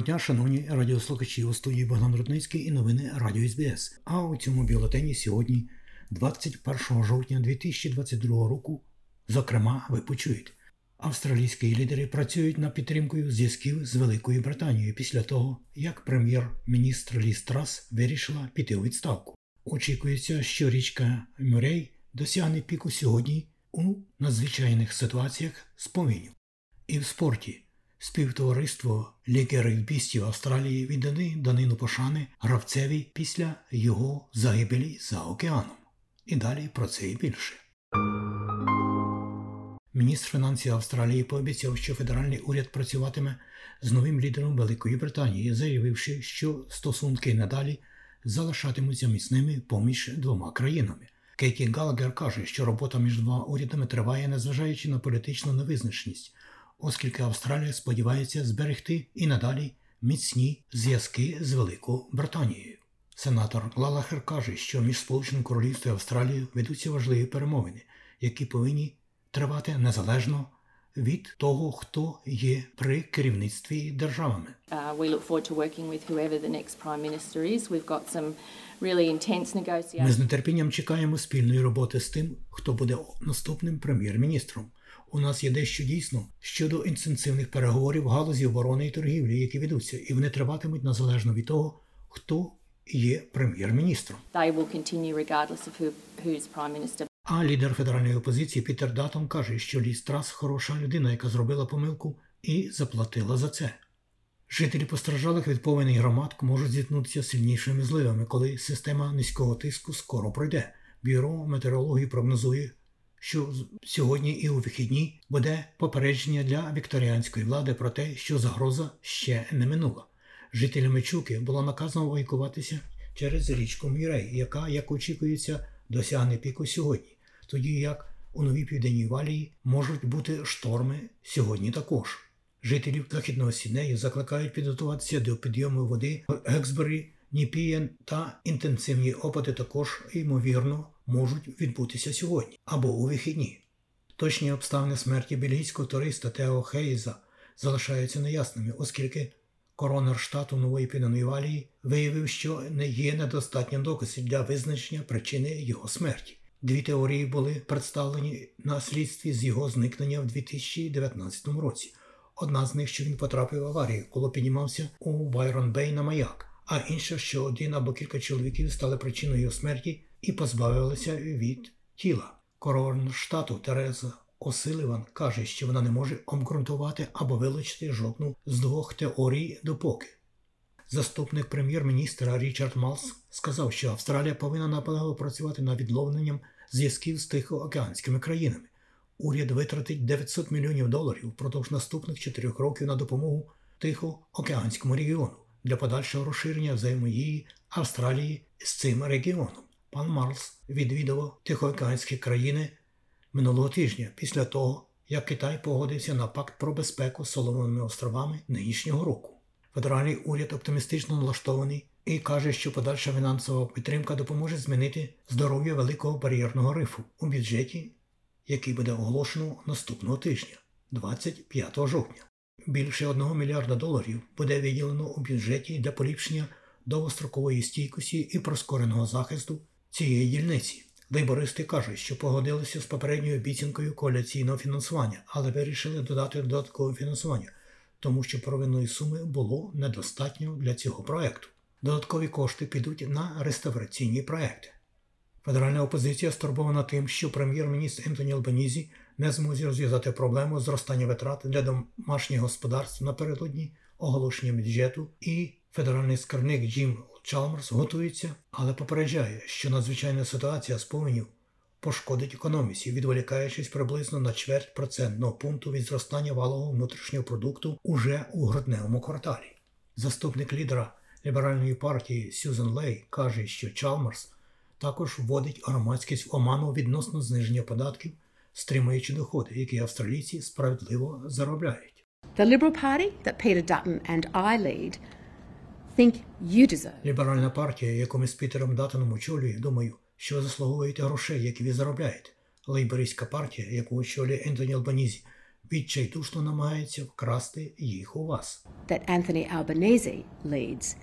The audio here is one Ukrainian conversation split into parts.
Доброго дня, шановні радіослухачі у студії Богдан Рудницький і новини Радіо СБС. А у цьому бюлетені сьогодні, 21 жовтня 2022 року, зокрема, ви почуєте. Австралійські лідери працюють над підтримкою зв'язків з Великою Британією після того, як прем'єр-міністр Ліс Трас вирішила піти у відставку. Очікується, що річка Мюрей досягне піку сьогодні у надзвичайних ситуаціях з повінню. І в спорті співтовариство Ліги регбістів Австралії віддали данину пошани гравцеві після його загибелі за океаном. І далі про це і більше. Міністр фінансів Австралії пообіцяв, що федеральний уряд працюватиме з новим лідером Великої Британії, заявивши, що стосунки надалі залишатимуться міцними поміж двома країнами. Кейті Галагер каже, що робота між двома урядами триває, незважаючи на політичну невизначеність, оскільки Австралія сподівається зберегти і надалі міцні зв'язки з Великою Британією. Сенатор Галахер каже, що між Сполученим Королівством і Австралією ведуться важливі перемовини, які повинні тривати незалежно від того, хто є при керівництві державами. Ми з нетерпінням чекаємо спільної роботи з тим, хто буде наступним прем'єр-міністром. У нас є дещо дійсно щодо інтенсивних переговорів в галузі оборони і торгівлі, які ведуться, і вони триватимуть незалежно від того, хто є прем'єр-міністром. А лідер федеральної опозиції Пітер Датон каже, що Лі Страс хороша людина, яка зробила помилку і заплатила за це. Жителі постраждалих від повеней громад можуть зіткнутися з сильнішими зливами, коли система низького тиску скоро пройде. Бюро метеорології прогнозує, що сьогодні і у вихідні буде попередження для вікторіанської влади про те, що загроза ще не минула. Жителям Мечуки було наказано евакуватися через річку Мірей, яка, як очікується, досягне піку сьогодні, тоді як у новій південній валії можуть бути шторми сьогодні також. Жителів західного Сіднею закликають підготуватися до підйому води в Гексбері, Ніпієн та інтенсивні опади також, ймовірно, можуть відбутися сьогодні або у вихідні. Точні обставини смерті бельгійського туриста Тео Хейза залишаються неясними, оскільки коронер штату Нової Південної виявив, що не є недостатньо доказів для визначення причини його смерті. Дві теорії були представлені на слідстві з його зникнення в 2019 році. Одна з них, що він потрапив в аварію, коли піднімався у Байрон Бей на маяк, а інша, що один або кілька чоловіків стали причиною його смерті і позбавилися від тіла. Коронер штату Тереза Осиливан каже, що вона не може обґрунтувати або вилучити жодну з двох теорій допоки. Заступник прем'єр-міністра Річард Малс сказав, що Австралія повинна наполегливо працювати над відновленням зв'язків з тихоокеанськими країнами. Уряд витратить 900 мільйонів доларів впродовж наступних чотирьох років на допомогу Тихоокеанському регіону для подальшого розширення взаємодії Австралії з цим регіоном. Пан Марлс відвідував Тихоокеанські країни минулого тижня після того, як Китай погодився на пакт про безпеку з Соломоними островами нинішнього року. Федеральний уряд оптимістично налаштований і каже, що подальша фінансова підтримка допоможе змінити здоров'я великого бар'єрного рифу у бюджеті, який буде оголошено наступного тижня, 25 жовтня. Більше 1 мільярда доларів буде виділено у бюджеті для поліпшення довгострокової стійкості і прискореного захисту цієї дільниці. Лейбористи кажуть, що погодилися з попередньою обіцянкою коаліційного фінансування, але вирішили додати додаткове фінансування, тому що первинної суми було недостатньо для цього проекту. Додаткові кошти підуть на реставраційні проекти. Федеральна опозиція стурбована тим, що прем'єр-міністр Ентоні Албанізі не зможе розв'язати проблему зростання витрат для домашніх господарств напередодні оголошення бюджету, і федеральний скарбник Джим Чалмерс готується, але попереджає, що надзвичайна ситуація з повеню пошкодить економіці, відволікаючись приблизно на чверть процентного пункту від зростання валового внутрішнього продукту уже у грудневому кварталі. Заступник лідера ліберальної партії Сюзан Лей каже, що Чалмерс також вводить громадськість в оману відносно зниження податків, стримуючи доходи, які австралійці справедливо заробляють. The Liberal Party that Peter Dutton and I lead think you deserve. Ліберальна партія, яку ми з Пітером Даттоном очолює, думаю, що ви заслуговуєте грошей, які ви заробляєте. Лейбористська партія, яку очолює Ентоні Албанізі, відчайдушно намагається вкрасти їх у вас. That Anthony Albanese leads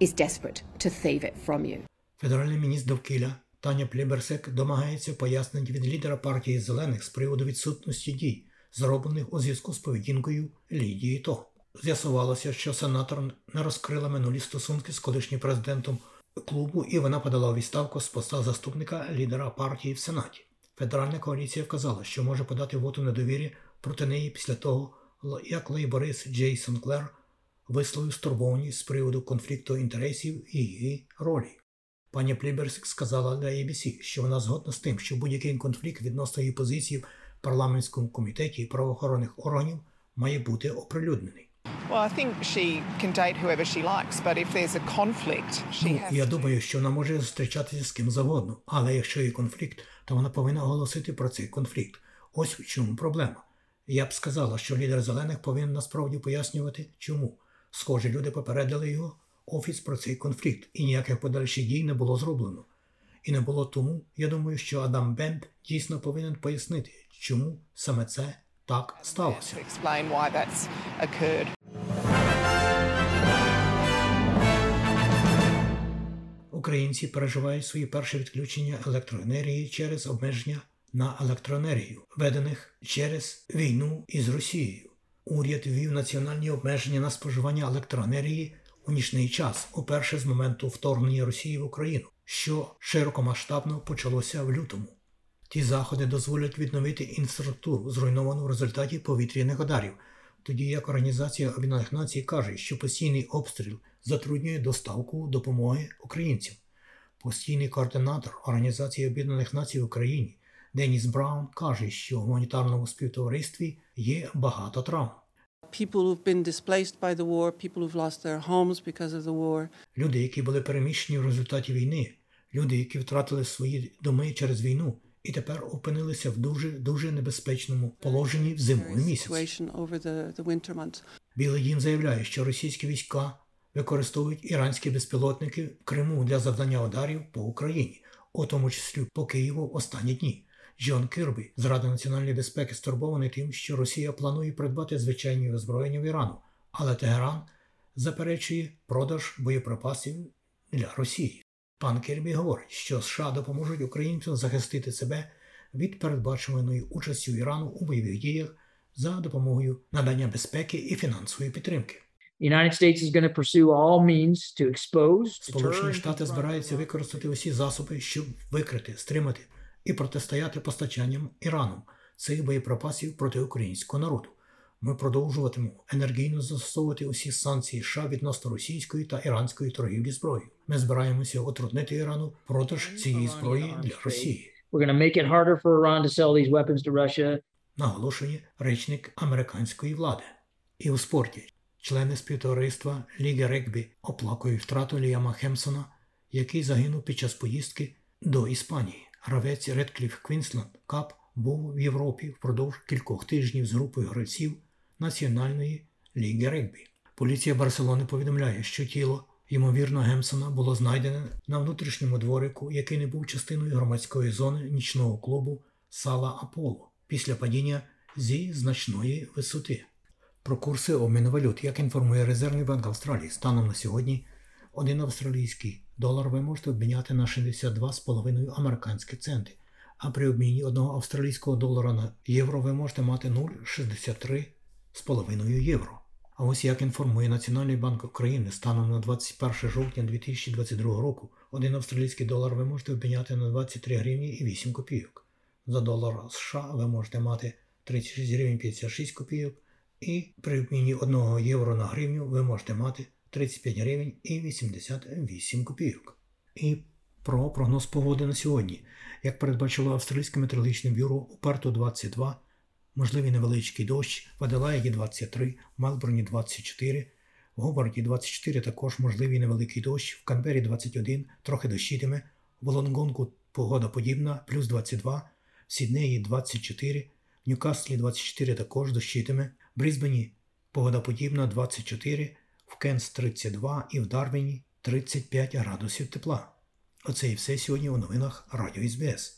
is desperate to thieve it from you. Федеральний міністр довкілля Таня Пліберсек домагається пояснень від лідера партії зелених з приводу відсутності дій, зроблених у зв'язку з поведінкою Лідії То. З'ясувалося, що сенатор не розкрила минулі стосунки з колишнім президентом клубу, і вона подала відставку з поста заступника лідера партії в Сенаті. Федеральна коаліція вказала, що може подати воту недовір'я проти неї після того, як лейборист Джейсон Клер висловив стурбованість з приводу конфлікту інтересів і її ролі. Пані Пліберсик сказала для ABC, що вона згодна з тим, що будь-який конфлікт відносно її позиції в парламентському комітеті і правоохоронних органів має бути оприлюднений. Ну, я думаю, що вона може зустрічатися з ким завгодно, але якщо є конфлікт, то вона повинна оголосити про цей конфлікт. Ось в чому проблема. Я б сказала, що лідер зелених повинен насправді пояснювати, чому. Схоже, люди попередили його офіс про цей конфлікт, і ніяких подальших дій не було зроблено. І не було тому, я думаю, що Адам Бенд дійсно повинен пояснити, чому саме це так сталося. Українці переживають свої перші відключення електроенергії через обмеження на електроенергію, введених через війну із Росією. Уряд ввів національні обмеження на споживання електроенергії у нічний час, уперше з моменту вторгнення Росії в Україну, що широкомасштабно почалося в лютому. Ті заходи дозволять відновити інфраструктуру, зруйновану в результаті повітряних ударів, тоді як Організація Об'єднаних Націй каже, що постійний обстріл затруднює доставку допомоги українцям. Постійний координатор Організації Об'єднаних Націй в Україні Деніс Браун каже, що в гуманітарному співтоваристві є багато травм. Люди, які були переміщені в результаті війни, люди, які втратили свої доми через війну, і тепер опинилися в дуже дуже небезпечному положенні в зимовий місяць. Білий Дім заявляє, що російські війська використовують іранські безпілотники в Криму для завдання ударів по Україні, у тому числі по Києву в останні дні. Джон Кірбі з Ради національної безпеки стурбований тим, що Росія планує придбати звичайні озброєння в Ірану, але Тегеран заперечує продаж боєприпасів для Росії. Пан Кірбі говорить, що США допоможуть українцям захистити себе від передбачуваної участі Ірану у бойових діях за допомогою надання безпеки і фінансової підтримки. Сполучені Штати збираються використати усі засоби, щоб викрити, стримати і протистояти постачанням Іраном цих боєприпасів проти українського народу. Ми продовжуватимемо енергійно застосовувати усі санкції США відносно російської та іранської торгівлі зброєю. Ми збираємося отруднити Ірану продаж цієї зброї для Росії. Наголошує речник американської влади. І у спорті члени співтовариства Ліги регбі оплакують втрату Ліама Хемсона, який загинув під час поїздки до Іспанії. Гравець Редкліф Квінсленд Кап був в Європі впродовж кількох тижнів з групою гравців Національної ліги регбі. Поліція Барселони повідомляє, що тіло, ймовірно, Гемсона було знайдене на внутрішньому дворику, який не був частиною громадської зони нічного клубу Сала Аполло після падіння зі значної висоти. Про курси обміну валют, як інформує Резервний банк Австралії, станом на сьогодні один австралійський долар ви можете обміняти на 62,5 американські центи, а при обміні одного австралійського долара на євро ви можете мати 0,63,5 євро. А ось як інформує Національний банк України станом на 21 жовтня 2022 року, один австралійський долар ви можете обміняти на 23 гривні і 8 копійок. За долар США ви можете мати 36 гривень 56 копійок, і при обміні 1 євро на гривню ви можете мати 35 гривень і 88 копійок. І Про прогноз погоди на сьогодні. Як передбачило Австралійське метеорологічне бюро, у Парту 22, можливий невеличкий дощ, в Аделаїді 23, в Мелбурні 24, в Гобарді 24 також можливий невеликий дощ, в Канбері 21, трохи дощитиме, в Волонгонгу погода подібна, плюс 22, в Сіднеї 24, в Ньюкаслі 24 також дощитиме, в Брізбені погода подібна 24, в Кенс 32 і в Дарвіні 35 градусів тепла. Оце і все сьогодні у новинах Радіо СБС.